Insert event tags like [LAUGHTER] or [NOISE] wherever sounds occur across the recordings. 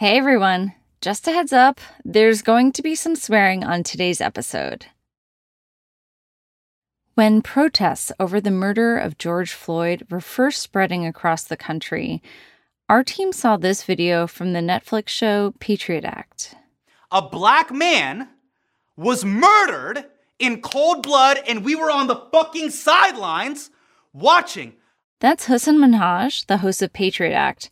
Hey everyone, just a heads up, there's going to be some swearing on today's episode. When protests over the murder of George Floyd were first spreading across the country, our team saw this video from the Netflix show Patriot Act. A black man was murdered in cold blood, and we were on the fucking sidelines watching. That's Hasan Minhaj, the host of Patriot Act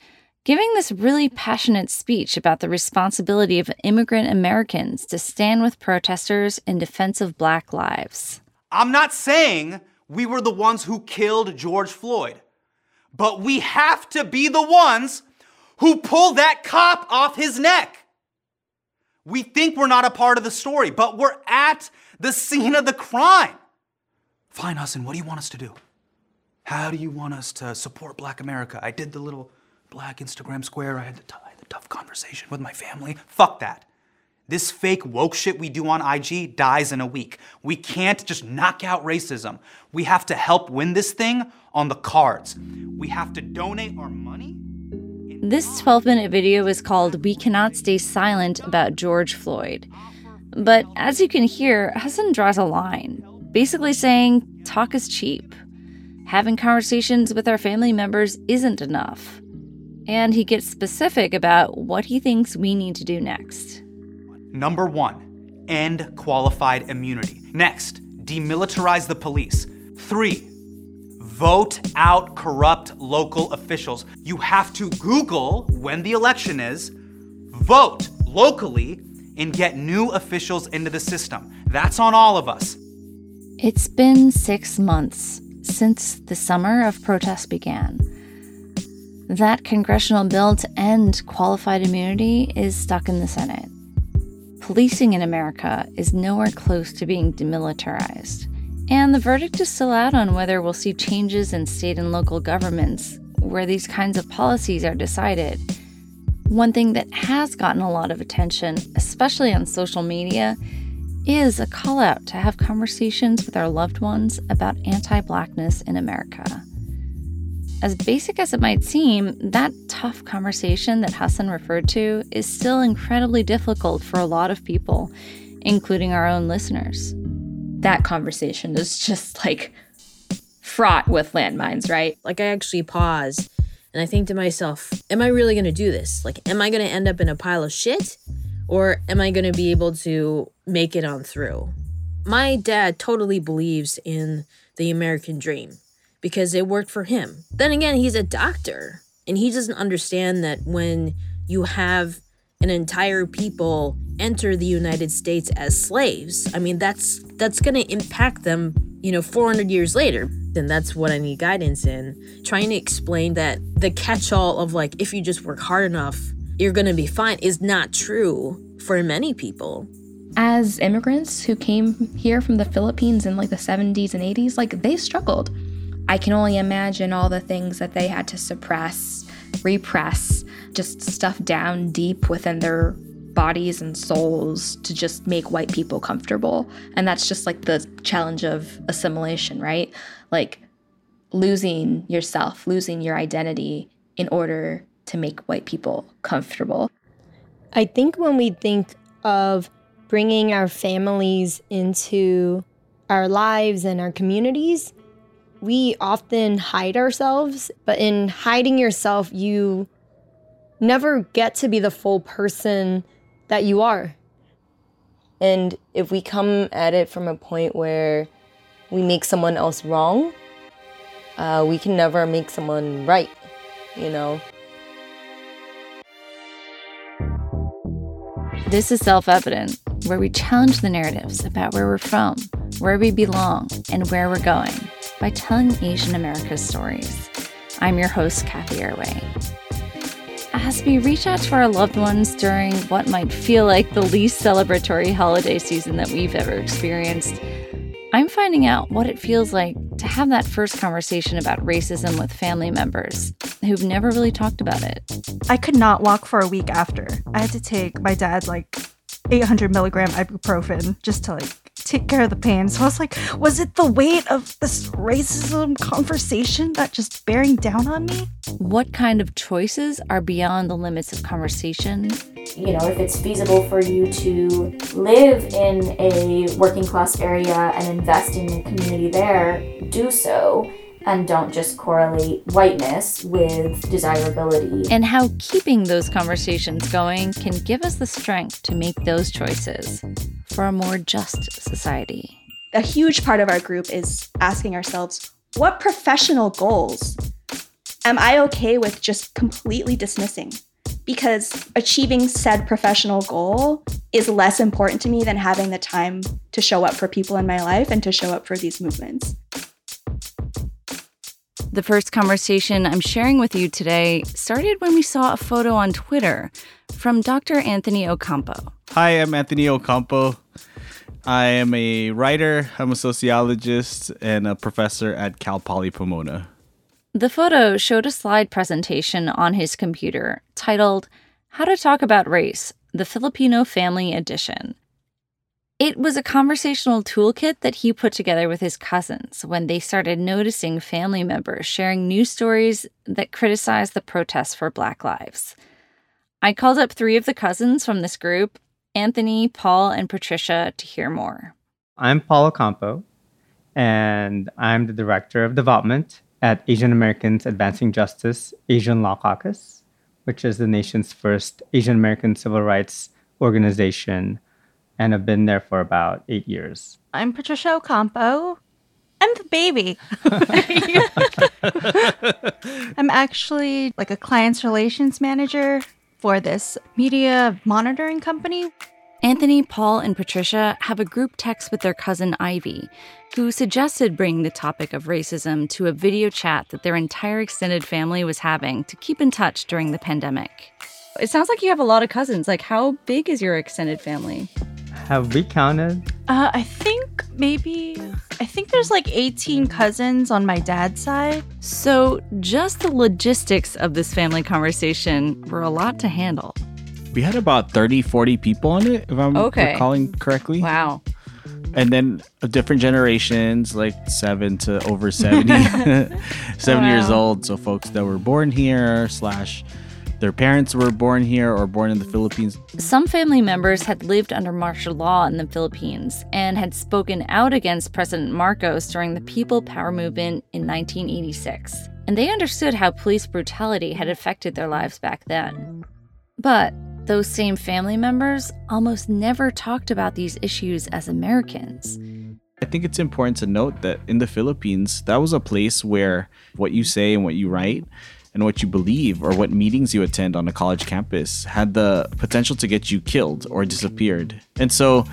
giving this really passionate speech about the responsibility of immigrant Americans to stand with protesters in defense of black lives. I'm not saying we were the ones who killed George Floyd, but we have to be the ones who pull that cop off his neck. We think we're not a part of the story, but we're at the scene of the crime. Fine, Hasan, what do you want us to do? How do you want us to support Black America? I did the little black Instagram square. I had, the t- I had the tough conversation with my family. Fuck that. This fake woke shit we do on IG dies in a week. We can't just knock out racism. We have to help win this thing on the cards. We have to donate our money. This 12 minute video is called We Cannot Stay Silent About George Floyd. But as you can hear, Hasan draws a line, basically saying talk is cheap. Having conversations with our family members isn't enough and he gets specific about what he thinks we need to do next. Number one, end qualified immunity. Next, demilitarize the police. Three, vote out corrupt local officials. You have to Google when the election is, vote locally, and get new officials into the system. That's on all of us. It's been six months since the summer of protest began that congressional bill to end qualified immunity is stuck in the Senate. Policing in America is nowhere close to being demilitarized, and the verdict is still out on whether we'll see changes in state and local governments where these kinds of policies are decided. One thing that has gotten a lot of attention, especially on social media, is a call out to have conversations with our loved ones about anti blackness in America. As basic as it might seem, that tough conversation that Hasan referred to is still incredibly difficult for a lot of people, including our own listeners. That conversation is just like fraught with landmines, right? Like, I actually pause and I think to myself, am I really going to do this? Like, am I going to end up in a pile of shit? Or am I going to be able to make it on through? My dad totally believes in the American dream because it worked for him. Then again, he's a doctor and he doesn't understand that when you have an entire people enter the United States as slaves, I mean that's that's going to impact them, you know, 400 years later. And that's what I need guidance in, trying to explain that the catch-all of like if you just work hard enough, you're going to be fine is not true for many people as immigrants who came here from the Philippines in like the 70s and 80s, like they struggled. I can only imagine all the things that they had to suppress, repress, just stuff down deep within their bodies and souls to just make white people comfortable. And that's just like the challenge of assimilation, right? Like losing yourself, losing your identity in order to make white people comfortable. I think when we think of bringing our families into our lives and our communities, we often hide ourselves, but in hiding yourself, you never get to be the full person that you are. And if we come at it from a point where we make someone else wrong, uh, we can never make someone right, you know? This is self evident, where we challenge the narratives about where we're from, where we belong, and where we're going by telling Asian America's stories. I'm your host, Cathy Erway. As we reach out to our loved ones during what might feel like the least celebratory holiday season that we've ever experienced, I'm finding out what it feels like to have that first conversation about racism with family members who've never really talked about it. I could not walk for a week after. I had to take my dad's like 800 milligram ibuprofen just to like take care of the pain. So I was like, was it the weight of this racism conversation that just bearing down on me? What kind of choices are beyond the limits of conversation? You know, if it's feasible for you to live in a working class area and invest in the community there, do so and don't just correlate whiteness with desirability. And how keeping those conversations going can give us the strength to make those choices for a more just society. A huge part of our group is asking ourselves what professional goals am I okay with just completely dismissing? Because achieving said professional goal is less important to me than having the time to show up for people in my life and to show up for these movements. The first conversation I'm sharing with you today started when we saw a photo on Twitter from Dr. Anthony Ocampo. Hi, I'm Anthony Ocampo. I am a writer, I'm a sociologist, and a professor at Cal Poly Pomona. The photo showed a slide presentation on his computer titled How to Talk About Race, the Filipino Family Edition. It was a conversational toolkit that he put together with his cousins when they started noticing family members sharing news stories that criticized the protests for Black lives. I called up three of the cousins from this group Anthony, Paul, and Patricia to hear more. I'm Paul Ocampo, and I'm the director of development at Asian Americans Advancing Justice Asian Law Caucus, which is the nation's first Asian American civil rights organization and have been there for about eight years. I'm Patricia Ocampo. I'm the baby. [LAUGHS] I'm actually like a client's relations manager for this media monitoring company. Anthony, Paul, and Patricia have a group text with their cousin Ivy, who suggested bringing the topic of racism to a video chat that their entire extended family was having to keep in touch during the pandemic. It sounds like you have a lot of cousins. Like, how big is your extended family? Have we counted? Uh, I think maybe, I think there's like 18 cousins on my dad's side. So, just the logistics of this family conversation were a lot to handle. We had about 30, 40 people on it, if I'm Okay. recalling correctly. Wow. And then of different generations, like seven to over 70, [LAUGHS] [LAUGHS] 70 years Wow. old. So folks that were born here, slash their parents were born here or born in the Philippines. Some family members had lived under martial law in the Philippines and had spoken out against President Marcos during the People Power movement in 1986. And they understood how police brutality had affected their lives back then. But those same family members almost never talked about these issues as Americans. I think it's important to note that in the Philippines, that was a place where what you say and what you write and what you believe or what meetings you attend on a college campus had the potential to get you killed or disappeared. And so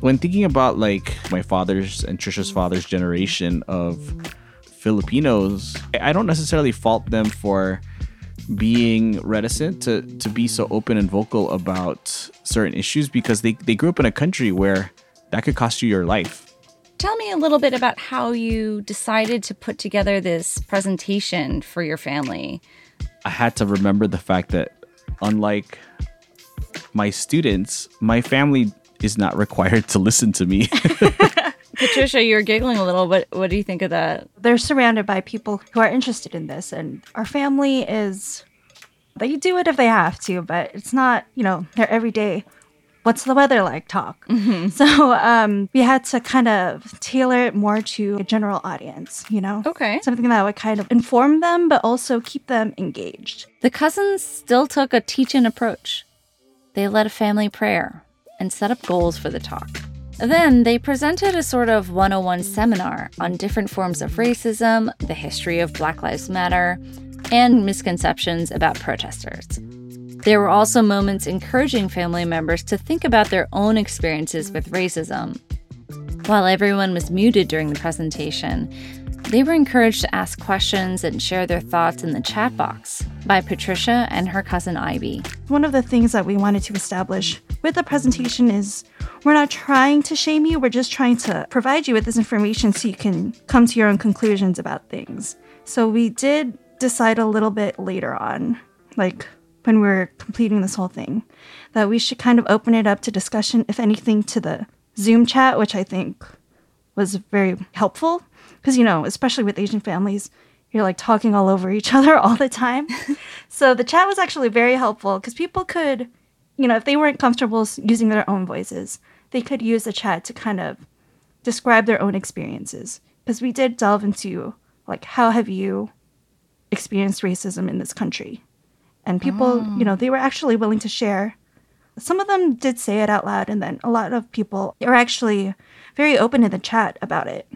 when thinking about like my father's and Trisha's father's generation of Filipinos, I don't necessarily fault them for being reticent to, to be so open and vocal about certain issues because they, they grew up in a country where that could cost you your life. Tell me a little bit about how you decided to put together this presentation for your family. I had to remember the fact that unlike my students, my family is not required to listen to me. [LAUGHS] Patricia, you're giggling a little, but what do you think of that? They're surrounded by people who are interested in this, and our family is. They do it if they have to, but it's not, you know, their everyday. What's the weather like? Talk. So um, we had to kind of tailor it more to a general audience, you know? Okay. Something that would kind of inform them, but also keep them engaged. The cousins still took a teach in approach. They led a family prayer and set up goals for the talk. Then they presented a sort of 101 seminar on different forms of racism, the history of Black Lives Matter, and misconceptions about protesters. There were also moments encouraging family members to think about their own experiences with racism. While everyone was muted during the presentation, they were encouraged to ask questions and share their thoughts in the chat box by Patricia and her cousin Ivy. One of the things that we wanted to establish with the presentation is we're not trying to shame you, we're just trying to provide you with this information so you can come to your own conclusions about things. So we did decide a little bit later on, like when we were completing this whole thing, that we should kind of open it up to discussion, if anything, to the Zoom chat, which I think was very helpful because, you know, especially with Asian families, you're like talking all over each [LAUGHS] other all the time. [LAUGHS] so the chat was actually very helpful because people could, you know, if they weren't comfortable using their own voices, they could use the chat to kind of describe their own experiences. Because we did delve into, like, how have you experienced racism in this country? And people, you know, mm. they were actually willing to share. Some of them did say it out loud, and then a lot of people are actually very open in the chat about it.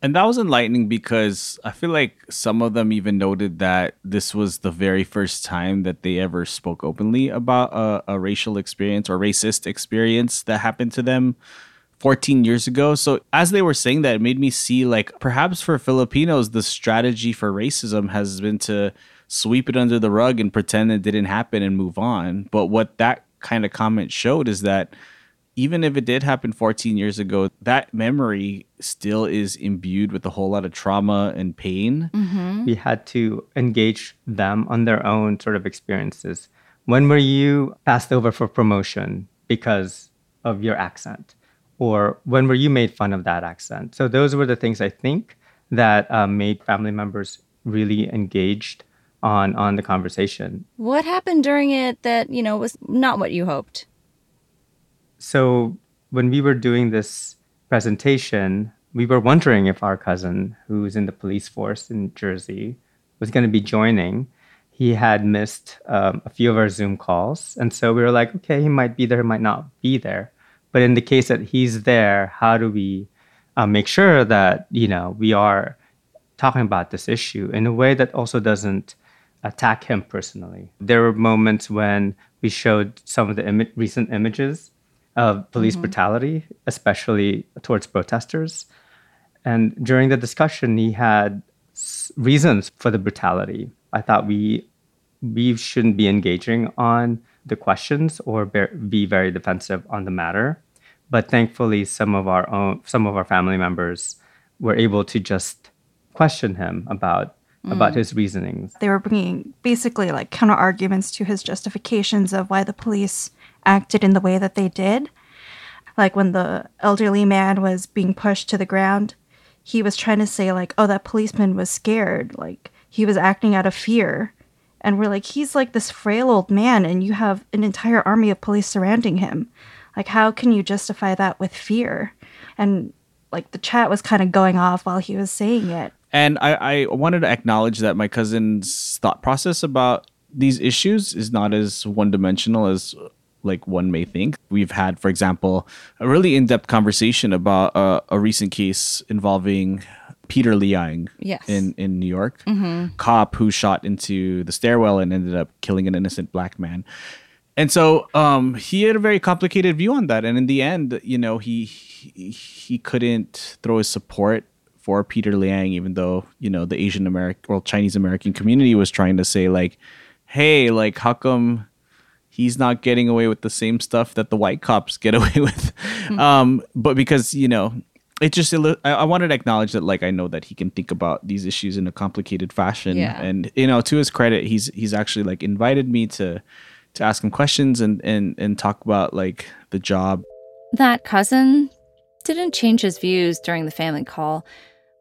And that was enlightening because I feel like some of them even noted that this was the very first time that they ever spoke openly about a, a racial experience or racist experience that happened to them 14 years ago. So as they were saying that, it made me see like perhaps for Filipinos, the strategy for racism has been to sweep it under the rug and pretend it didn't happen and move on. But what that kind of comment showed is that even if it did happen 14 years ago, that memory still is imbued with a whole lot of trauma and pain. We had to engage them on their own sort of experiences. When were you passed over for promotion because of your accent? Or when were you made fun of that accent? So, those were the things I think that uh, made family members really engaged on, on the conversation. What happened during it that, you know, was not what you hoped? So when we were doing this presentation, we were wondering if our cousin, who's in the police force in Jersey, was going to be joining. He had missed um, a few of our Zoom calls. And so we were like, okay, he might be there, he might not be there. But in the case that he's there, how do we uh, make sure that, you know, we are talking about this issue in a way that also doesn't attack him personally? There were moments when we showed some of the imi- recent images of police mm-hmm. brutality, especially towards protesters. And during the discussion, he had s- reasons for the brutality. I thought we we shouldn't be engaging on the questions or be, be very defensive on the matter. But thankfully, some of our own some of our family members were able to just question him about about mm. his reasonings. they were bringing basically like counter arguments to his justifications of why the police acted in the way that they did. Like when the elderly man was being pushed to the ground, he was trying to say like, "Oh, that policeman was scared. Like he was acting out of fear." And we're like, "He's like this frail old man and you have an entire army of police surrounding him. Like how can you justify that with fear?" And like the chat was kind of going off while he was saying it. And I, I wanted to acknowledge that my cousin's thought process about these issues is not as one dimensional as like one may think. We've had, for example, a really in depth conversation about uh, a recent case involving Peter Liang Yes. in, in New York, cop who shot into the stairwell and ended up killing an innocent black man. And so um, he had a very complicated view on that. And in the end, you know, he he, he couldn't throw his support for Peter Liang, even though, you know, the Asian American or Chinese American community was trying to say, like, hey, like, how come he's not getting away with the same stuff that the white cops get [LAUGHS] away with? Um, but because, you know, it just, I wanted to acknowledge that, like, I know that he can think about these issues in a complicated fashion. Yeah. And, you know, to his credit, he's, he's actually like invited me to, to ask him questions and, and, and talk about like the job That cousin didn't change his views during the family call,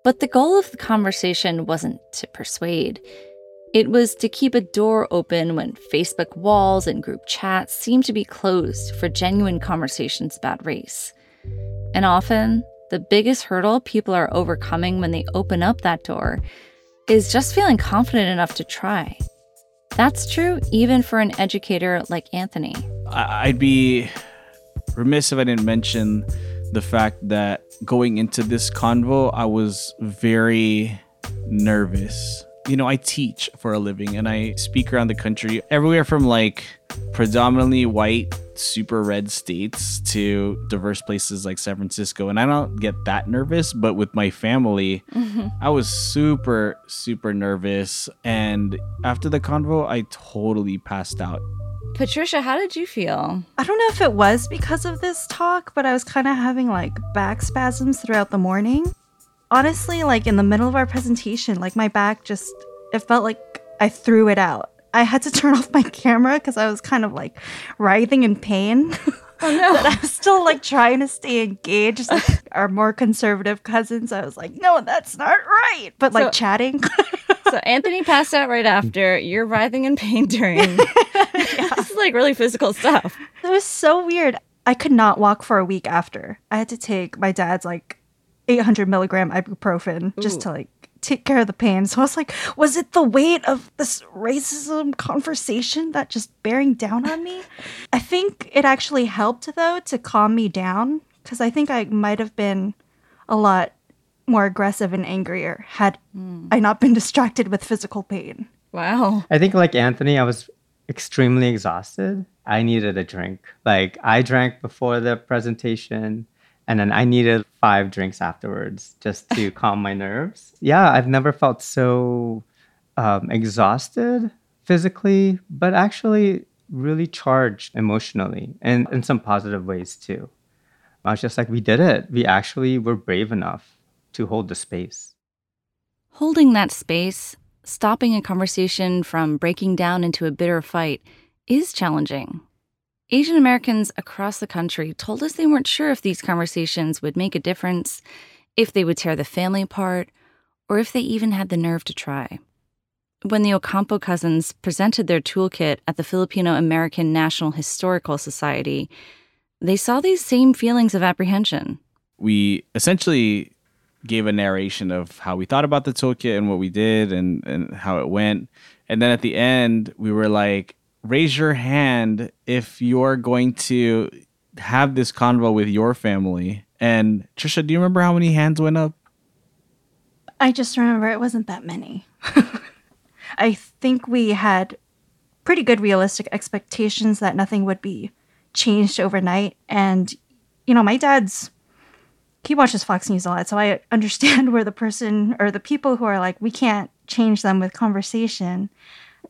but the goal of the conversation wasn't to persuade. It was to keep a door open when Facebook walls and group chats seemed to be closed for genuine conversations about race. And often, the biggest hurdle people are overcoming when they open up that door is just feeling confident enough to try. That's true even for an educator like Anthony. I'd be remiss if I didn't mention the fact that going into this convo, I was very nervous. You know, I teach for a living and I speak around the country, everywhere from like predominantly white, super red states to diverse places like San Francisco. And I don't get that nervous, but with my family, mm-hmm. I was super, super nervous. And after the convo, I totally passed out. Patricia, how did you feel? I don't know if it was because of this talk, but I was kind of having like back spasms throughout the morning. Honestly, like in the middle of our presentation, like my back just, it felt like I threw it out. I had to [LAUGHS] turn off my camera because I was kind of like writhing in pain. [LAUGHS] Oh no. But I was still like trying to stay engaged. Like [LAUGHS] our more conservative cousins, I was like, no, that's not right. But like So- chatting. So Anthony passed out right after. You're writhing in pain during. This is like really physical stuff. [LAUGHS] It was so weird. I could not walk for a week after. I had to take my dad's like 800 milligram ibuprofen just to like take care of the pain. So I was like, was it the weight of this racism conversation that just bearing down on me? [LAUGHS] I think it actually helped though to calm me down because I think I might have been a lot more aggressive and angrier had hmm. I not been distracted with physical pain. Wow. I think, like Anthony, I was extremely exhausted. I needed a drink. Like, I drank before the presentation, and then I needed five drinks afterwards just to [LAUGHS] calm my nerves. Yeah, I've never felt so um, exhausted physically, but actually really charged emotionally and in some positive ways too. I was just like, we did it. We actually were brave enough to hold the space. Holding that space, stopping a conversation from breaking down into a bitter fight, is challenging. Asian Americans across the country told us they weren't sure if these conversations would make a difference, if they would tear the family apart, or if they even had the nerve to try. When the Ocampo cousins presented their toolkit at the Filipino American National Historical Society, they saw these same feelings of apprehension. we essentially gave a narration of how we thought about the toolkit and what we did and, and how it went. And then at the end, we were like, raise your hand if you're going to have this convo with your family. And Trisha, do you remember how many hands went up? I just remember it wasn't that many. [LAUGHS] I think we had pretty good realistic expectations that nothing would be changed overnight. And, you know, my dad's, he watches Fox News a lot. So I understand [LAUGHS] where the person or the people who are like, we can't change them with conversation.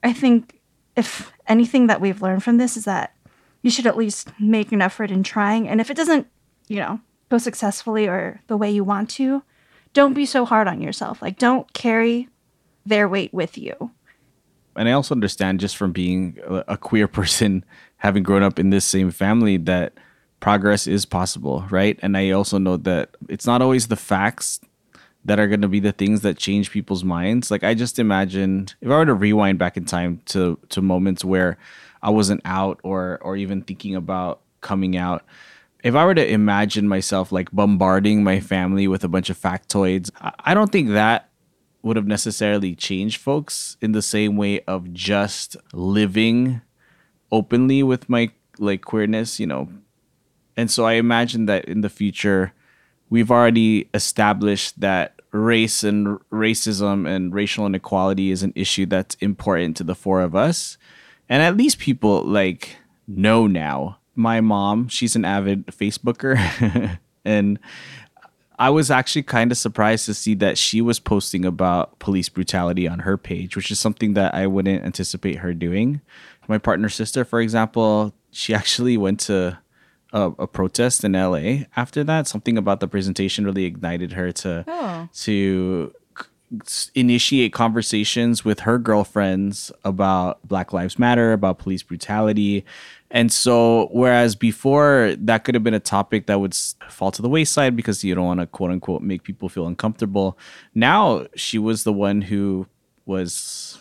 I think if anything that we've learned from this is that you should at least make an effort in trying. And if it doesn't, you know, go successfully or the way you want to, don't be so hard on yourself. Like, don't carry their weight with you. and I also understand just from being a, queer [LAUGHS] person, having grown up in this same family, that progress is possible, right? And I also know that it's not always the facts that are going to be the things that change people's minds. Like I just imagined if I were to rewind back in time to to moments where I wasn't out or or even thinking about coming out. If I were to imagine myself like bombarding my family with a bunch of factoids, I- don't think that would have necessarily changed folks in the same way of just living openly with my like queerness, you know. And so I imagine that in the future we've already established that race and racism and racial inequality is an issue that's important to the four of us. And at least people like know now. My mom, she's an avid Facebooker [LAUGHS] and I was actually kind of surprised to see that she was posting about police brutality on her page, which is something that I wouldn't anticipate her doing. My partner's sister, for example, she [LAUGHS] actually went to a, a protest in LA after that. Something about the presentation really ignited her to Oh. to initiate conversations with her girlfriends about Black Lives Matter, about police brutality. And so, whereas before that could have been a topic that would fall to the wayside because you don't want to quote unquote make people feel uncomfortable, now she was the one who was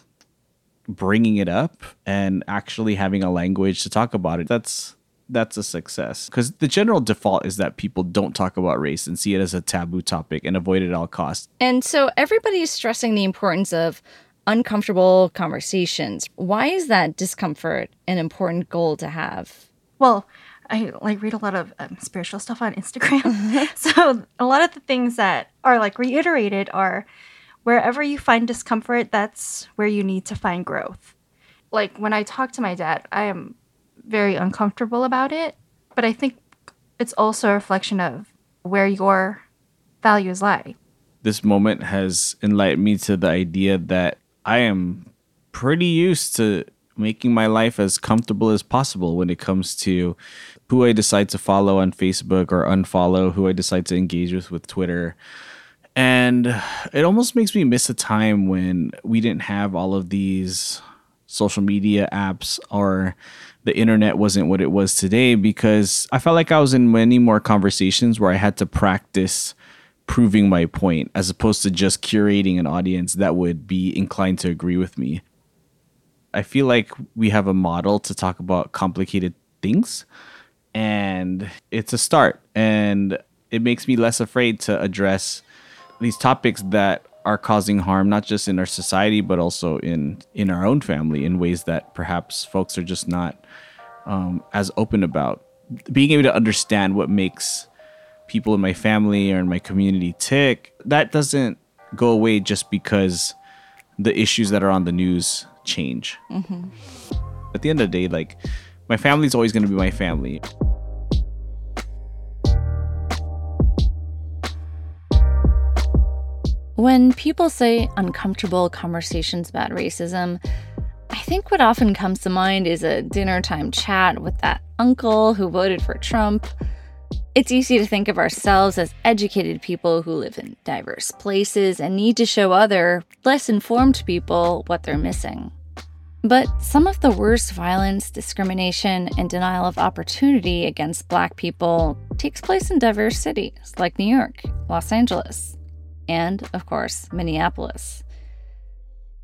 bringing it up and actually having a language to talk about it. That's that's a success because the general default is that people don't talk about race and see it as a taboo topic and avoid it at all costs. And so everybody is stressing the importance of uncomfortable conversations. Why is that discomfort an important goal to have? Well, I like read a lot of um, spiritual stuff on Instagram. [LAUGHS] so a lot of the things that are like reiterated are wherever you find discomfort, that's where you need to find growth. Like when I talk to my dad, I am very uncomfortable about it, but I think it's also a reflection of where your values lie. this moment has enlightened me to the idea that I am pretty used to making my life as comfortable as possible when it comes to who I decide to follow on Facebook or unfollow, who I decide to engage with with Twitter. And it almost makes me miss a time when we didn't have all of these social media apps or the internet wasn't what it was today because I felt like I was in many more conversations where I had to practice proving my point as opposed to just curating an audience that would be inclined to agree with me. I feel like we have a model to talk about complicated things and it's a start and it makes me less afraid to address these topics that are causing harm not just in our society but also in in our own family in ways that perhaps folks are just not um, as open about. Being able to understand what makes people in my family or in my community tick that doesn't go away just because the issues that are on the news change. Mm-hmm. at the end of the day like my family's always going to be my family When people say uncomfortable conversations about racism, I think what often comes to mind is a dinner time chat with that uncle who voted for Trump. It's easy to think of ourselves as educated people who live in diverse places and need to show other, less informed people what they're missing. But some of the worst violence, discrimination, and denial of opportunity against Black people takes place in diverse cities like New York, Los Angeles, and, of course, Minneapolis.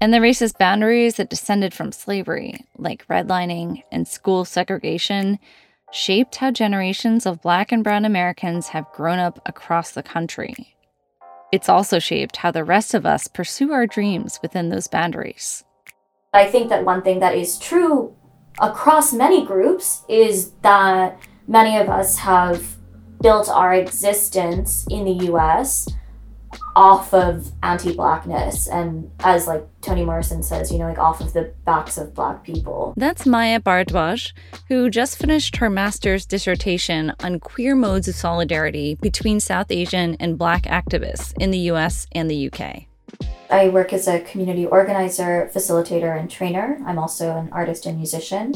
And the racist boundaries that descended from slavery, like redlining and school segregation, shaped how generations of Black and Brown Americans have grown up across the country. It's also shaped how the rest of us pursue our dreams within those boundaries. I think that one thing that is true across many groups is that many of us have built our existence in the US off of anti-blackness and as like Toni Morrison says, you know, like off of the backs of black people. That's Maya Bhardwaj, who just finished her master's dissertation on queer modes of solidarity between South Asian and Black activists in the US and the UK. I work as a community organizer, facilitator, and trainer. I'm also an artist and musician.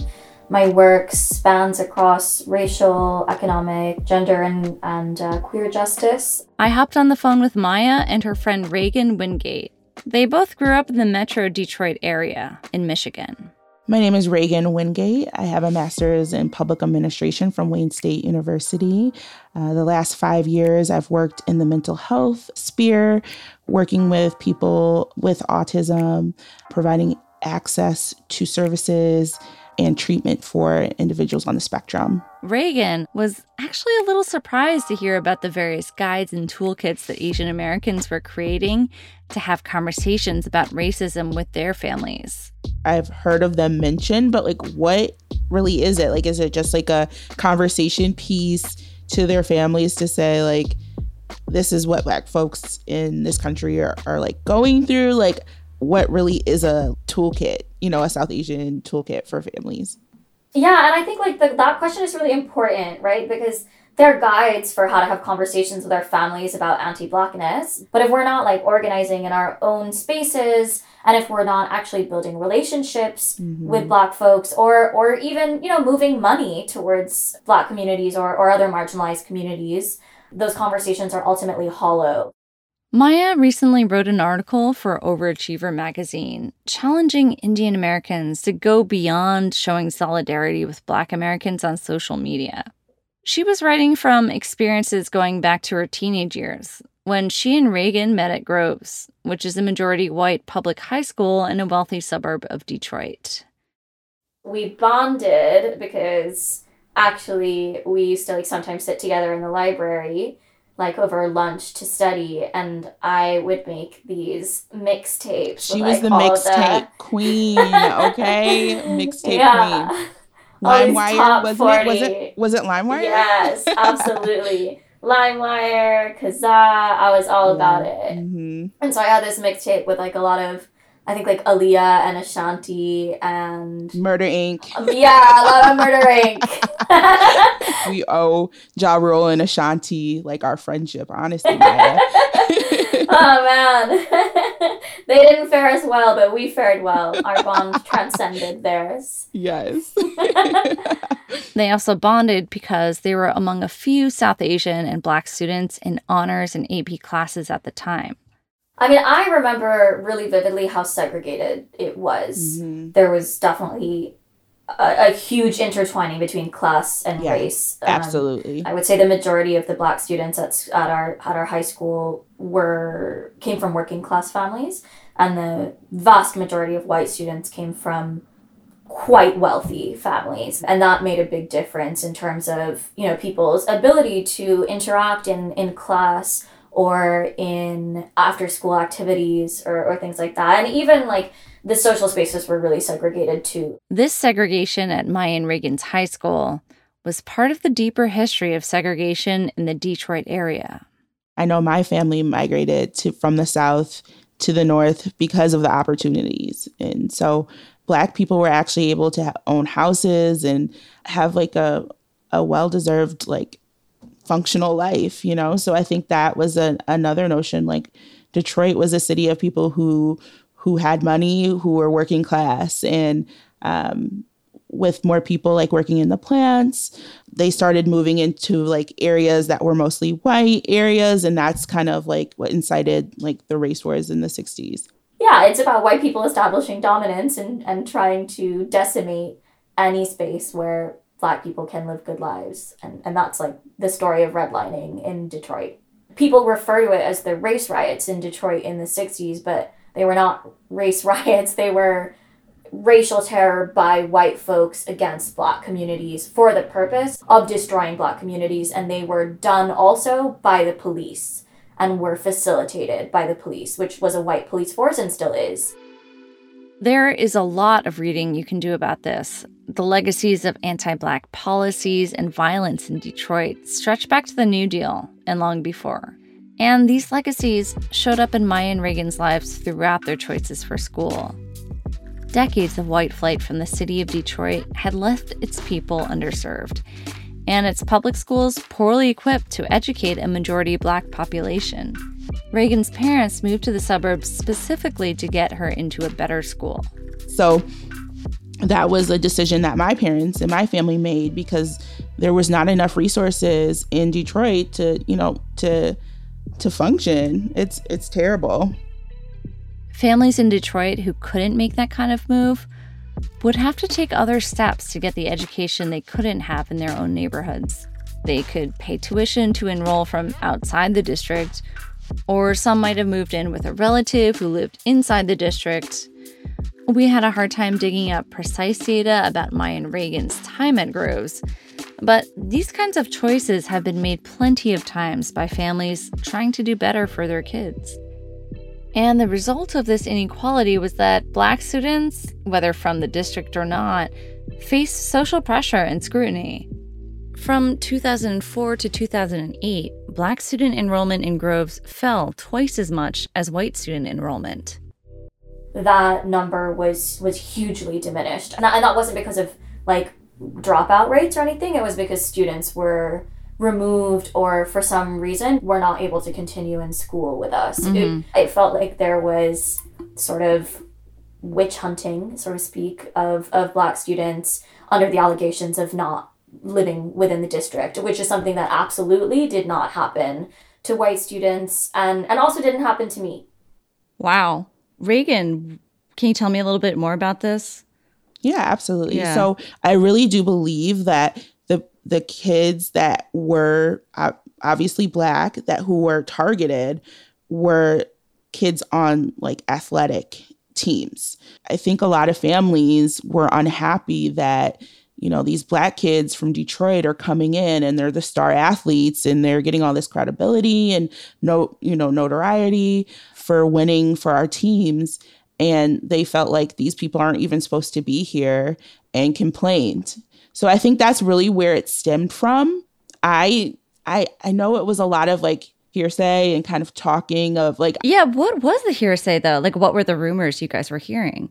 My work spans across racial, economic, gender, and, and uh, queer justice. I hopped on the phone with Maya and her friend Reagan Wingate. They both grew up in the metro Detroit area in Michigan. My name is Reagan Wingate. I have a master's in public administration from Wayne State University. Uh, the last five years, I've worked in the mental health sphere, working with people with autism, providing access to services and treatment for individuals on the spectrum. Reagan was actually a little surprised to hear about the various guides and toolkits that Asian Americans were creating to have conversations about racism with their families. I've heard of them mentioned, but like, what really is it? Like, is it just like a conversation piece to their families to say, like, this is what Black folks in this country are, are like going through? Like, what really is a toolkit, you know, a South Asian toolkit for families? Yeah, and I think like the, that question is really important, right? Because they're guides for how to have conversations with our families about anti-blackness. But if we're not like organizing in our own spaces, and if we're not actually building relationships Mm-hmm. with black folks or or even, you know, moving money towards black communities or, or other marginalized communities, those conversations are ultimately hollow. Maya recently wrote an article for Overachiever magazine challenging Indian Americans to go beyond showing solidarity with Black Americans on social media. She was writing from experiences going back to her teenage years when she and Reagan met at Groves, which is a majority white public high school in a wealthy suburb of Detroit. we bonded because actually we used to like sometimes sit together in the library like over lunch to study and i would make these mixtapes She with, was like, the mixtape queen, okay? [LAUGHS] Mixtape Yeah. queen. [LAUGHS] LimeWire wasn't it? Was 40. it was it LimeWire? yes absolutely [LAUGHS] limewire kazaa i was all about it hmm and so i had this mixtape with like a lot of i think like Aaliyah and ashanti and Murder Inc. Um, yeah a lot of murder inc [LAUGHS] [LAUGHS] we owe Ja Rule and Ashanti like our friendship, honestly. [LAUGHS] Oh man they didn't fare as well but we fared well our bond transcended theirs yes. They also bonded because they were among a few South Asian and Black students in honors and AP classes at the time. I mean, I remember really vividly how segregated it was. Mm-hmm. There was definitely a, a huge intertwining between class and Yeah, race. Um, absolutely. I would say the majority of the black students at, at our at our high school were came from working class families, and the vast majority of white students came from quite wealthy families and that made a big difference in terms of you know people's ability to interact in in class or in after school activities or, or things like that and even like the social spaces were really segregated too This segregation at Mayan Reagan's high school was part of the deeper history of segregation in the Detroit area. I know my family migrated to from the south to the north because of the opportunities. And so black people were actually able to ha- own houses and have like a a well-deserved like functional life, you know? So I think that was a, another notion like Detroit was a city of people who who had money, who were working class. And um with more people like working in the plants they started moving into like areas that were mostly white areas. And that's kind of like what incited like the race wars in the 60s yeah it's about white people establishing dominance and and trying to decimate any space where black people can live good lives. And and that's like the story of redlining in detroit. People refer to it as the race riots in detroit in the 60s but they were not race [LAUGHS] riots. They were racial terror by white folks against black communities for the purpose of destroying black communities. And they were done also by the police and were facilitated by the police which was a white police force and still is There is a lot of reading you can do about this. The legacies of anti Black policies and violence in Detroit stretch back to the New Deal and long before. And these legacies showed up in Maya and Reagan's lives throughout their choices for school. Decades of white flight from the city of Detroit had left its people underserved, and its public schools poorly equipped to educate a majority black population. Reagan's parents moved to the suburbs specifically to get her into a better school. so that was a decision that my parents and my family made because there was not enough resources in Detroit to you know to to function it's it's terrible Families in Detroit who couldn't make that kind of move would have to take other steps to get the education they couldn't have in their own neighborhoods. They could pay tuition to enroll from outside the district, or some might have moved in with a relative who lived inside the district. We had a hard time digging up precise data about Maya and Reagan's time at Groves, but these kinds of choices have been made plenty of times by families trying to do better for their kids. And the result of this inequality was that black students, whether from the district or not, faced social pressure and scrutiny. From 2004 to 2008, black student enrollment in Groves fell twice as much as white student enrollment. that number was was hugely diminished and that, and that wasn't because of like dropout rates or anything it was because students were removed or for some reason were not able to continue in school with us Mhm. it, it felt like there was sort of witch hunting so to speak of of black students under the allegations of not living within the district which is something that absolutely did not happen to white students and and also didn't happen to me Wow. Reagan, can you tell me a little bit more about this? Yeah, absolutely. Yeah. So I really do believe that the the kids that were uh, obviously black that who were targeted were kids on like athletic teams. I think a lot of families were unhappy that you know these black kids from Detroit are coming in and they're the star athletes and they're getting all this credibility and no you know notoriety for winning for our teams and they felt like these people aren't even supposed to be here and complained. So I think that's really where it stemmed from. I I I know it was a lot of like hearsay and kind of talking of like Yeah, what was the hearsay though? Like, what were the rumors you guys were hearing?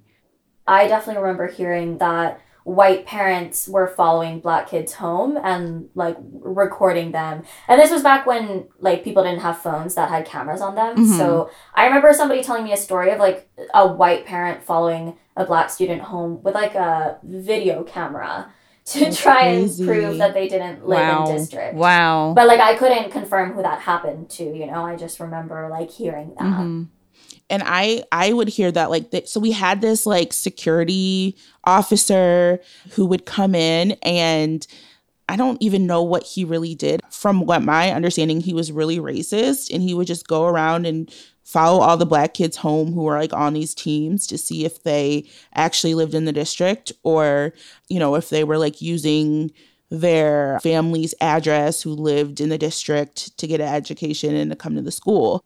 I definitely remember hearing that white parents were following black kids home and like recording them. And this was back when like people didn't have phones that had cameras on them. Mhm. So I remember somebody telling me a story of like a white parent following a black student home with like a video camera to That's try crazy. and prove that they didn't live wow. in district. Wow. But like I couldn't confirm who that happened to, you know. I just remember like hearing that. Mhm. And I I would hear that like th- so we had this like security officer who would come in and I don't even know what he really did. From what my understanding, he was really racist and he would just go around and follow all the black kids home who were like on these teams to see if they actually lived in the district or, you know, if they were like using their family's address who lived in the district to get an education and to come to the school.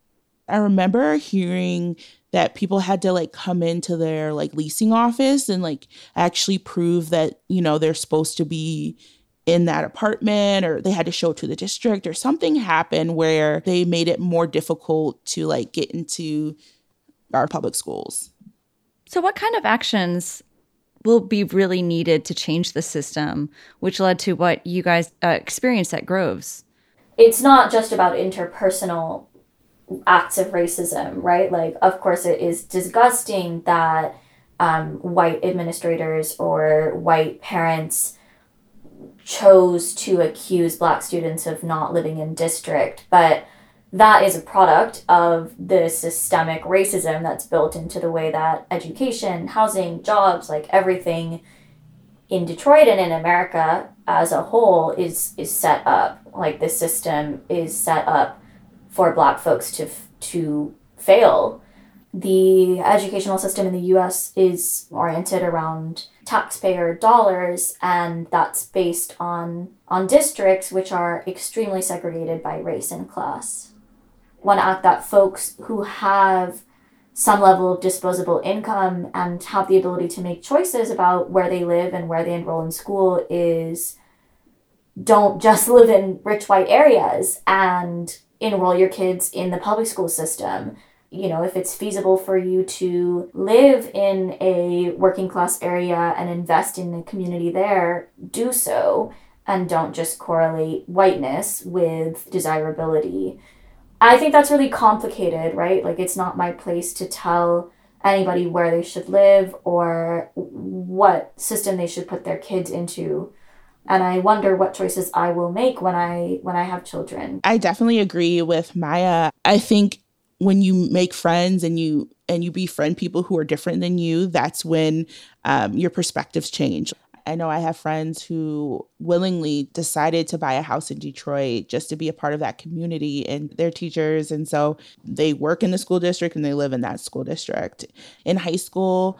I remember hearing that people had to like come into their like leasing office and like actually prove that, you know, they're supposed to be in that apartment or they had to show it to the district or something happened where they made it more difficult to like get into our public schools. So what kind of actions will be really needed to change the system which led to what you guys uh, experienced at Groves? It's not just about interpersonal acts of racism, right? Like, of course, it is disgusting that um, white administrators or white parents chose to accuse black students of not living in district, but that is a product of the systemic racism that's built into the way that education, housing, jobs, like everything in Detroit and in America as a whole is is set up. Like the system is set up for black folks to to fail. The educational system in the US is oriented around taxpayer dollars and that's based on on districts which are extremely segregated by race and class. One act that folks who have some level of disposable income and have the ability to make choices about where they live and where they enroll in school is don't just [LAUGHS] live in rich white areas and enroll your kids in the public school system. You know, if it's feasible for you to live in a working class area and invest in the community there, do so and don't just correlate whiteness with desirability. I think that's really complicated, right? Like, it's not my place to tell anybody where they should live or what system they should put their kids into and i wonder what choices i will make when i when i have children i definitely agree with maya i think when you make friends and you and you befriend people who are different than you that's when um, your perspectives change I know I have friends who willingly decided to buy a house in Detroit just to be a part of that community and their teachers. And so they work in the school district and they live in that school district. In high school,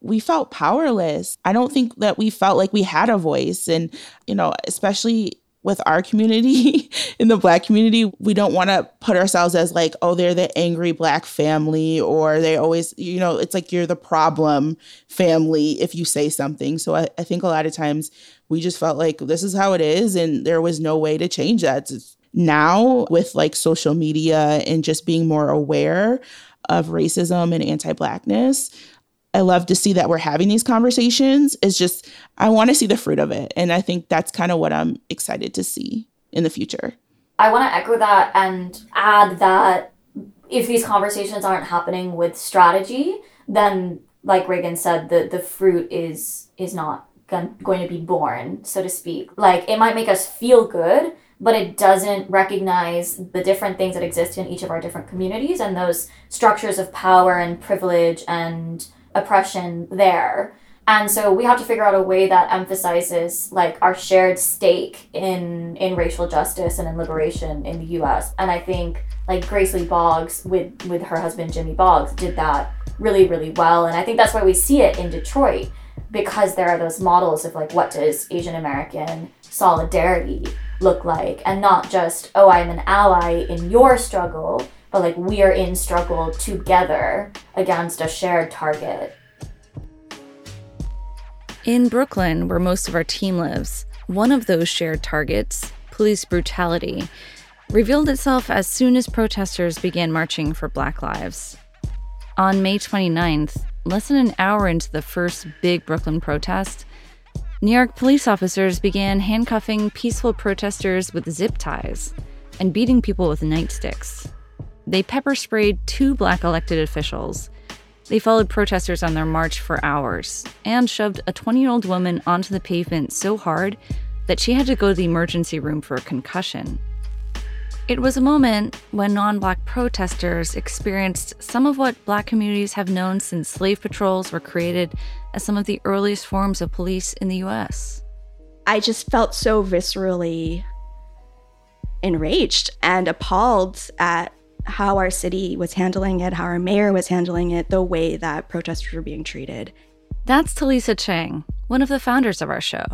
we felt powerless. I don't think that we felt like we had a voice. And, you know, especially with our community, [LAUGHS] in the Black community, we don't want to put ourselves as like, oh, they're the angry Black family, or they always, you know, it's like you're the problem family if you say something. So I, I think a lot of times we just felt like this is how it is, and there was no way to change that. now, with like social media and just being more aware of racism and anti Blackness, I love to see that we're having these conversations. It's just, I want to see the fruit of it. And I think that's kind of what I'm excited to see in the future. I want to echo that and add that if these conversations aren't happening with strategy, then like Reagan said, the, the fruit is is not going to be born, so to speak. Like it might make us feel good, but it doesn't recognize the different things that exist in each of our different communities and those structures of power and privilege and oppression there. And so we have to figure out a way that emphasizes like our shared stake in in racial justice and in liberation in the US. And I think like Grace Lee Boggs with with her husband Jimmy Boggs did that really really well and I think that's why we see it in Detroit because there are those models of like what does Asian American solidarity look like and not just oh I'm an ally in your struggle but like we are in struggle together against a shared target. In Brooklyn, where most of our team lives, one of those shared targets, police brutality, revealed itself as soon as protesters began marching for Black Lives. On May 29th, less than an hour into the first big Brooklyn protest, New York police officers began handcuffing peaceful protesters with zip ties and beating people with nightsticks. They pepper sprayed two black elected officials. They followed protesters on their march for hours and shoved a 20 year old woman onto the pavement so hard that she had to go to the emergency room for a concussion. It was a moment when non black protesters experienced some of what black communities have known since slave patrols were created as some of the earliest forms of police in the US. I just felt so viscerally enraged and appalled at how our city was handling it, how our mayor was handling it, the way that protesters were being treated. That's Talisa Chang, one of the founders of our show.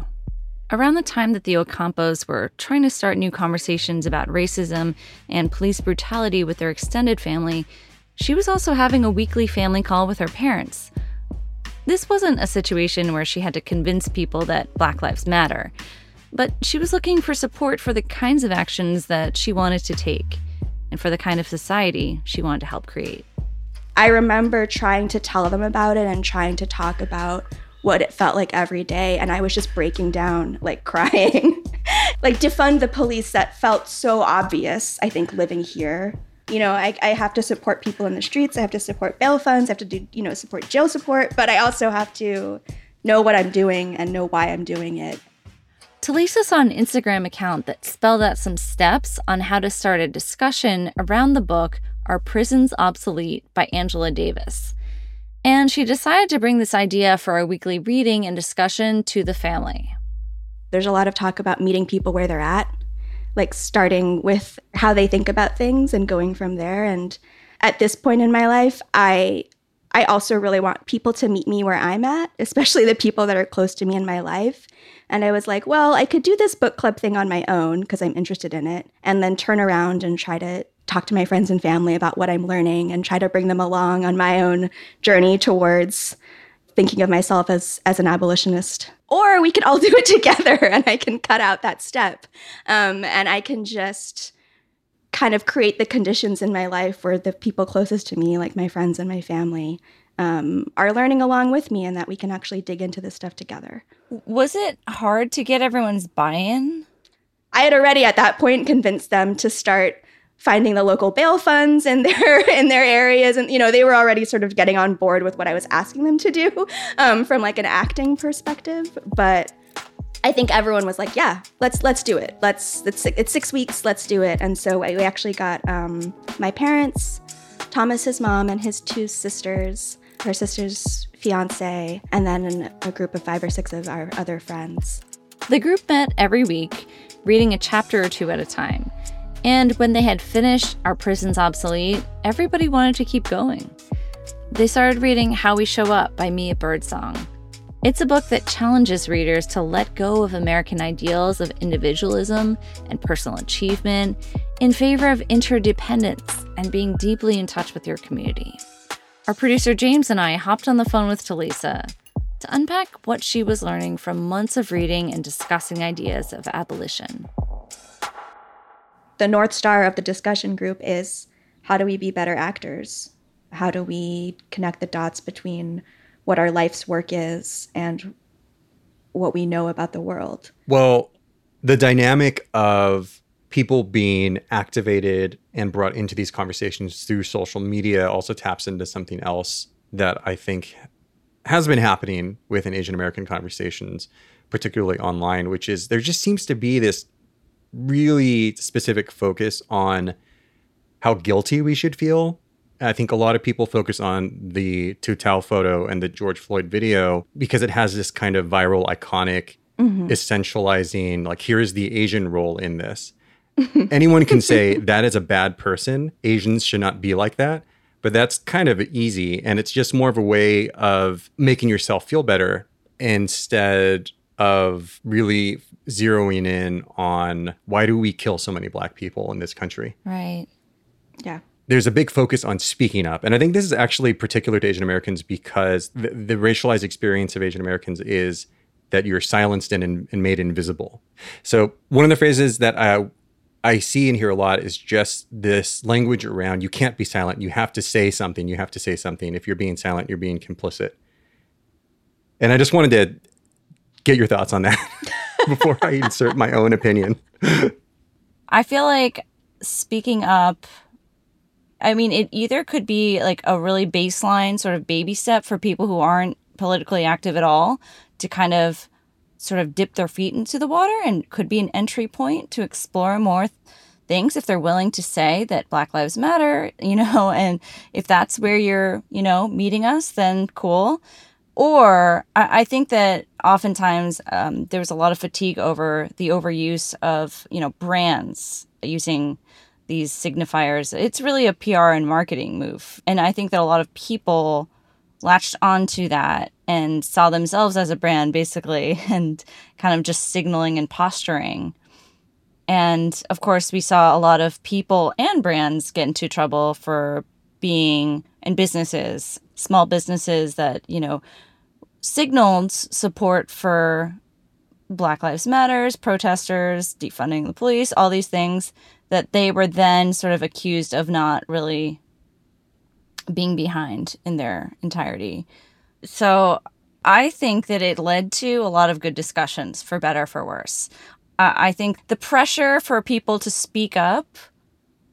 Around the time that the Ocampos were trying to start new conversations about racism and police brutality with their extended family, she was also having a weekly family call with her parents. This wasn't a situation where she had to convince people that Black Lives Matter, but she was looking for support for the kinds of actions that she wanted to take and for the kind of society she wanted to help create. I remember trying to tell them about it and trying to talk about what it felt like every day. And I was just breaking down, like [LAUGHS] crying. like defund the police that felt so obvious, I think, living here. You know, I, I have to support people in the streets. I have to support bail funds. I have to do, you know, support jail support. But I also have to know what I'm doing and know why I'm doing it. Talisa saw an Instagram account that spelled out some steps on how to start a discussion around the book Are Prisons Obsolete by Angela Davis. And she decided to bring this idea for a weekly reading and discussion to the family. There's a lot of talk about meeting people where they're at, like starting with how they think about things and going from there. And at this point in my life, I I also really want people to meet me where I'm at, especially the people that are close to me in my life. And I was like, well, I could do this book club thing on my own because I'm interested in it, and then turn around and try to talk to my friends and family about what I'm learning and try to bring them along on my own journey towards thinking of myself as as an abolitionist. Or we could all [LAUGHS] do it together, and I can cut out that step, um, and I can just kind of create the conditions in my life where the people closest to me, like my friends and my family, um, are learning along with me and that we can actually dig into this stuff together. Was it hard to get everyone's buy in? I had already at that point convinced them to start finding the local bail funds in [LAUGHS] their in their areas and you know they were already sort of getting on board with what i was asking them to do [LAUGHS] um, from like an acting perspective but I think everyone was like, "Yeah, let's let's do it. Let's it's it's six weeks. Let's do it." And so we actually got um, my parents, Thomas, his mom, and his two sisters, her sister's fiance, and then a group of five or six of our other friends. The group met every week, reading a chapter or two at a time. And when they had finished Are Prisons Obsolete, everybody wanted to keep going. They started reading How We Show Up by Mia Birdsong. It's a book that challenges readers to let go of American ideals of individualism and personal achievement in favor of interdependence and being deeply in touch with your community. Our producer James and I hopped on the phone with Talisa to unpack what she was learning from months of reading and discussing ideas of abolition. The North Star of the discussion group is how do we be better actors? How do we connect the dots between what our life's work is and what we know about the world. Well, the dynamic of people being activated and brought into these conversations through social media also taps into something else that I think has been happening within Asian American conversations, particularly online, which is there just seems to be this really specific focus on how guilty we should feel I think a lot of people focus on the Tou photo and the George Floyd video because it has this kind of viral, iconic, mm-hmm. essentializing, like, here's the Asian role in this. [LAUGHS] Anyone can say that is a bad person. Asians should not be like that. But that's kind of easy. And it's just more of a way of making yourself feel better instead of really zeroing in on why do we kill so many black people in this country? Right. Yeah there's a big focus on speaking up. And I think this is actually particular to Asian Americans because the, the racialized experience of Asian Americans is that you're silenced and, and made invisible. So, one of the phrases that I, I see and hear a lot is just this language around you can't be silent. You have to say something. You have to say something. If you're being silent, you're being complicit. And I just wanted to get your thoughts on that [LAUGHS] before I insert my own opinion. I feel like speaking up I mean, it either could be like a really baseline sort of baby step for people who aren't politically active at all to kind of sort of dip their feet into the water and could be an entry point to explore more things if they're willing to say that Black Lives Matter, [LAUGHS] you know, and if that's where you're, you know, meeting us, then cool. Or I, I think that oftentimes um, there's a lot of fatigue over the overuse of, you know, brands using these signifiers. It's really a PR and marketing move. And I think that a lot of people latched onto that and saw themselves as a brand basically [LAUGHS] and kind of just signaling and posturing. And of course, we saw a lot of people and brands get into trouble for being and businesses, small businesses that, you know, signaled support for Black Lives Matters, protesters, defunding the police, all these things that they were then sort of accused of not really being behind in their entirety. So I think that it led to a lot of good discussions, for better for worse. Uh, I think the pressure for people to speak up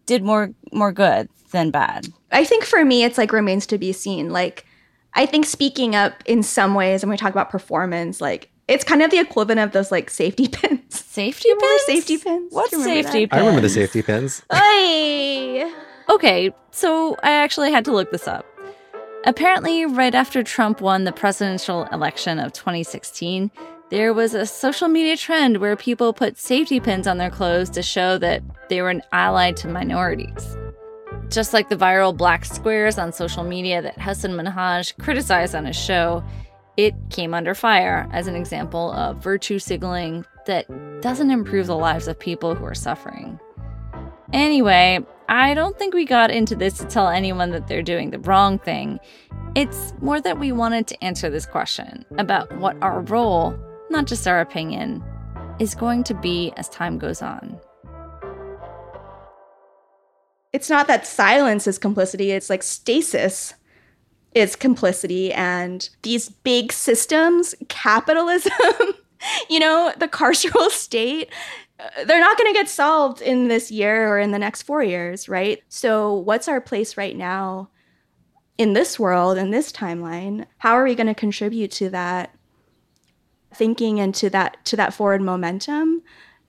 did more more good than bad. I think for me, it's like remains to be seen. Like, I think speaking up in some ways, and we talk about performance, like it's kind of the equivalent of those like safety [LAUGHS] pins. Safety pins? Safety pins. What Do safety that? I remember the safety pins. Ay. [LAUGHS] Okay, so I actually had to look this up. Apparently, right after Trump won the presidential election of 2016, there was a social media trend where people put safety pins on their clothes to show that they were an ally to minorities. Just like the viral black squares on social media that Hasan Minhaj criticized on his show, it came under fire as an example of virtue signaling that doesn't improve the lives of people who are suffering. Anyway, I don't think we got into this to tell anyone that they're doing the wrong thing. It's more that we wanted to answer this question about what our role, not just our opinion, is going to be as time goes on. It's not that silence is complicity, it's like stasis is complicity. And these big systems, capitalism, [LAUGHS] you know, the carceral [LAUGHS] state, Uh, they're not going to get solved in this year or in the next four years, right? So, what's our place right now in this world, in this timeline? How are we going to contribute to that thinking and to that to that forward momentum?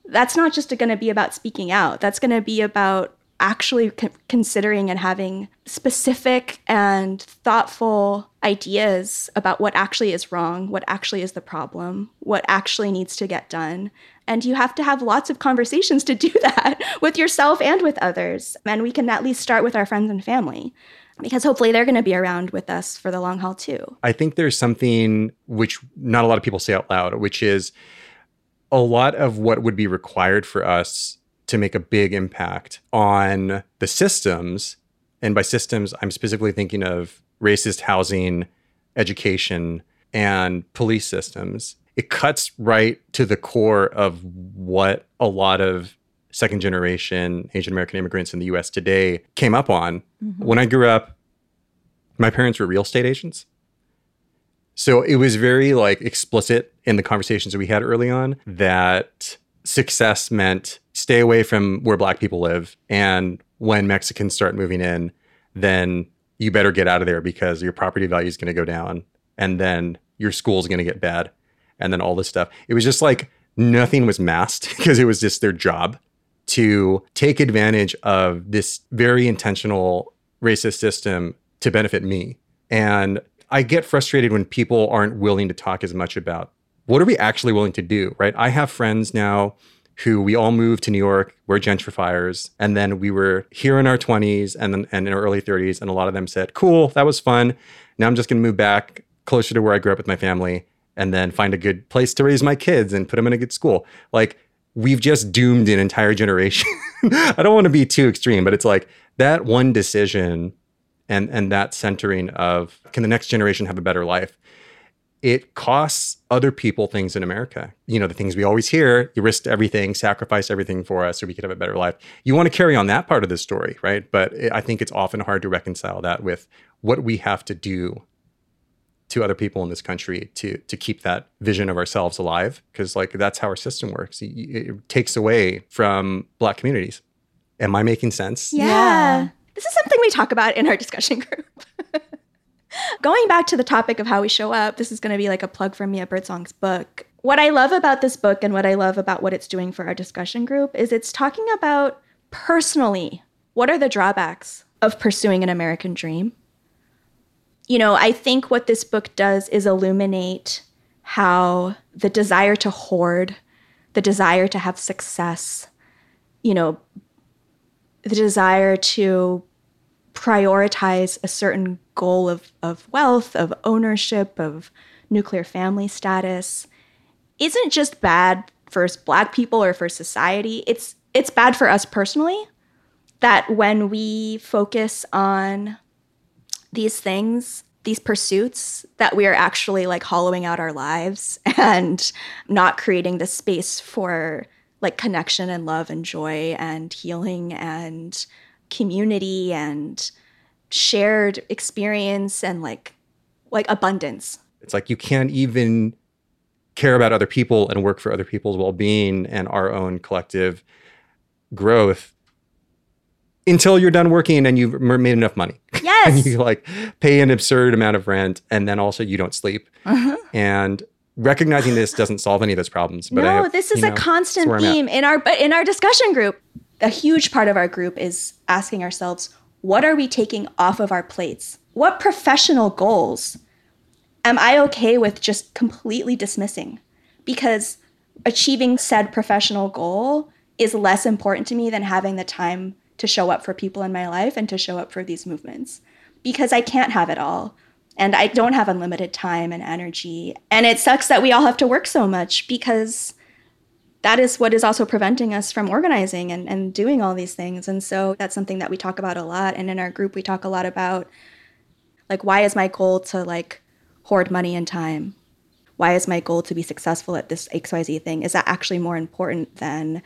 That's not just going to be about speaking out. That's going to be about actually considering and having specific and thoughtful ideas about what actually is wrong, what actually is the problem, what actually needs to get done. And you have to have lots of conversations to do [LAUGHS] that with yourself and with others. And we can at least start with our friends and family because hopefully they're going to be around with us for the long haul too. I think there's something which not a lot of people say out loud, which is a lot of what would be required for us to make a big impact on the systems. And by systems, I'm specifically thinking of racist housing, education, and police systems. It cuts right to the core of what a lot of second generation Asian American immigrants in the US today came up on. Mm-hmm. When I grew up, my parents were real estate agents. So it was very like explicit in the conversations that we had early on that success meant stay away from where black people live and when Mexicans start moving in, then you better get out of there because your property value is going to go down and then your school's going to get bad and then all this stuff. It was just like nothing was masked [LAUGHS] because it was just their job to take advantage of this very intentional racist system to benefit me. And I get frustrated when people aren't willing to talk as much about what are we actually willing to do, right? I have friends now who we all moved to New York, we're gentrifiers, and then we were here in our 20s and then and in our early 30s, and a lot of them said, "Cool, that was fun. Now I'm just going to move back closer to where I grew up with my family, and then find a good place to raise my kids and put them in a good school." Like we've just doomed an entire generation. [LAUGHS] I don't want to be too extreme, but it's like that one decision and and that centering of can the next generation have a better life it costs other people things in america. You know the things we always hear you risked everything sacrifice everything for us so we could have a better life. You want to carry on that part of the story right? But it, i think it's often hard to reconcile that with what we have to do to other people in this country to to keep that vision of ourselves alive because like that's how our system works. It, it takes away from black communities. Am i making sense? Yeah. This is something we talk about in our discussion group. [LAUGHS] Going back to the topic of how we show up, this is going to be like a plug for Mia Birdsong's book. What I love about this book and what I love about what it's doing for our discussion group is it's talking about personally, what are the drawbacks of pursuing an American dream? You know, I think what this book does is illuminate how the desire to hoard, the desire to have success, you know, the desire to prioritize a certain goal of, of wealth, of ownership, of nuclear family status isn't just bad for black people or for society. It's it's bad for us personally that when we focus on these things, these pursuits, that we are actually like hollowing out our lives [LAUGHS] and not creating the space for like connection and love and joy and healing and community and shared experience and like like abundance. It's like you can't even care about other people and work for other people's well-being and our own collective growth until you're done working and you've made enough money. [LAUGHS] Yes. and you like pay an absurd amount of rent and then also you don't sleep. Uh-huh. And recognizing this doesn't solve any of those problems. But no, have, this is a know, constant theme in our but in our discussion group. A huge part of our group is asking ourselves, what are we taking off of our plates? What professional goals am I okay with just completely dismissing? Because achieving said professional goal is less important to me than having the time to show up for people in my life and to show up for these movements because I can't have it all. And I don't have unlimited time and energy. And it sucks that we all have to work so much because that is what is also preventing us from organizing and, and doing all these things. And so that's something that we talk about a lot. And in our group, we talk a lot about like, why is my goal to like hoard money and time? Why is my goal to be successful at this XYZ thing? Is that actually more important than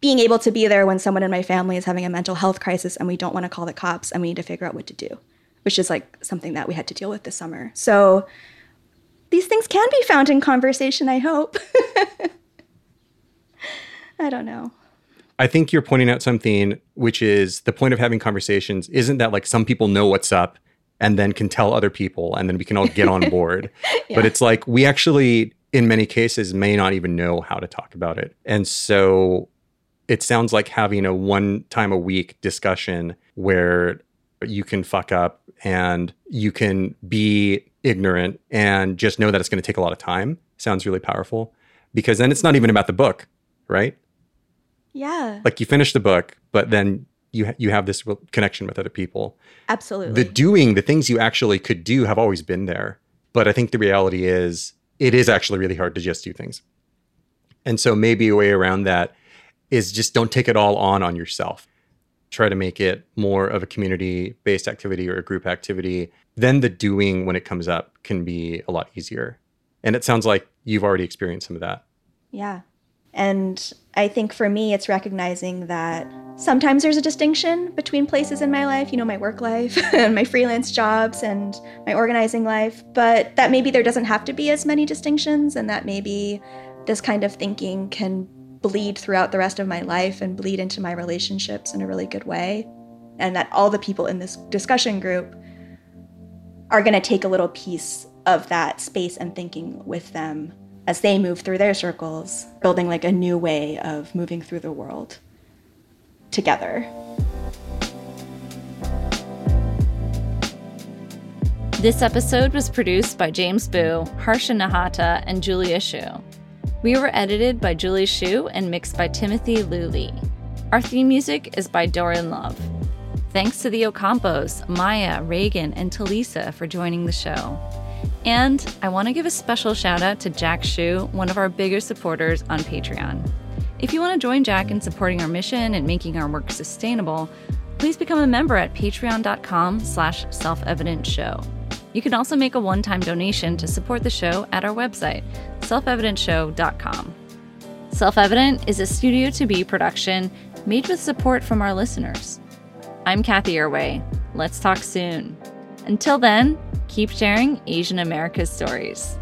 being able to be there when someone in my family is having a mental health crisis and we don't want to call the cops and we need to figure out what to do, which is like something that we had to deal with this summer. So these things can be found in conversation, I hope. [LAUGHS] I don't know. I think you're pointing out something, which is the point of having conversations isn't that like some people know what's up and then can tell other people and then we can all get on [LAUGHS] board. yeah. But it's like we actually, in many cases, may not even know how to talk about it. And so it sounds like having a one time a week discussion where you can fuck up and you can be ignorant and just know that it's going to take a lot of time sounds really powerful because then it's not even about the book, right? Yeah. Like you finish the book, but then you ha- you have this connection with other people. Absolutely. The doing, the things you actually could do have always been there. But I think the reality is it is actually really hard to just do things. And so maybe a way around that is just don't take it all on on yourself. Try to make it more of a community based activity or a group activity. Then the doing when it comes up can be a lot easier. And it sounds like you've already experienced some of that. Yeah. And I think for me, it's recognizing that sometimes there's a distinction between places in my life, you know, my work life [LAUGHS] and my freelance jobs and my organizing life, but that maybe there doesn't have to be as many distinctions and that maybe this kind of thinking can bleed throughout the rest of my life and bleed into my relationships in a really good way. And that all the people in this discussion group are going to take a little piece of that space and thinking with them as they move through their circles, building like a new way of moving through the world together. This episode was produced by James Boo, Harsha Nahata, and Julia Shu. We were edited by Julie Shu and mixed by Timothy Luli. Our theme music is by Doran Love. Thanks to the Ocampos, Maya, Reagan, and Talisa for joining the show. And I want to give a special shout out to Jack Shu, one of our biggest supporters on Patreon. If you want to join Jack in supporting our mission and making our work sustainable, please become a member at patreon.com slash self-evident-show. You can also make a one-time donation to support the show at our website, selfevidentshow.com. Self Evident is a Studio to Be production made with support from our listeners. I'm Cathy Erway. Let's talk soon. Until then, keep sharing Asian America's stories.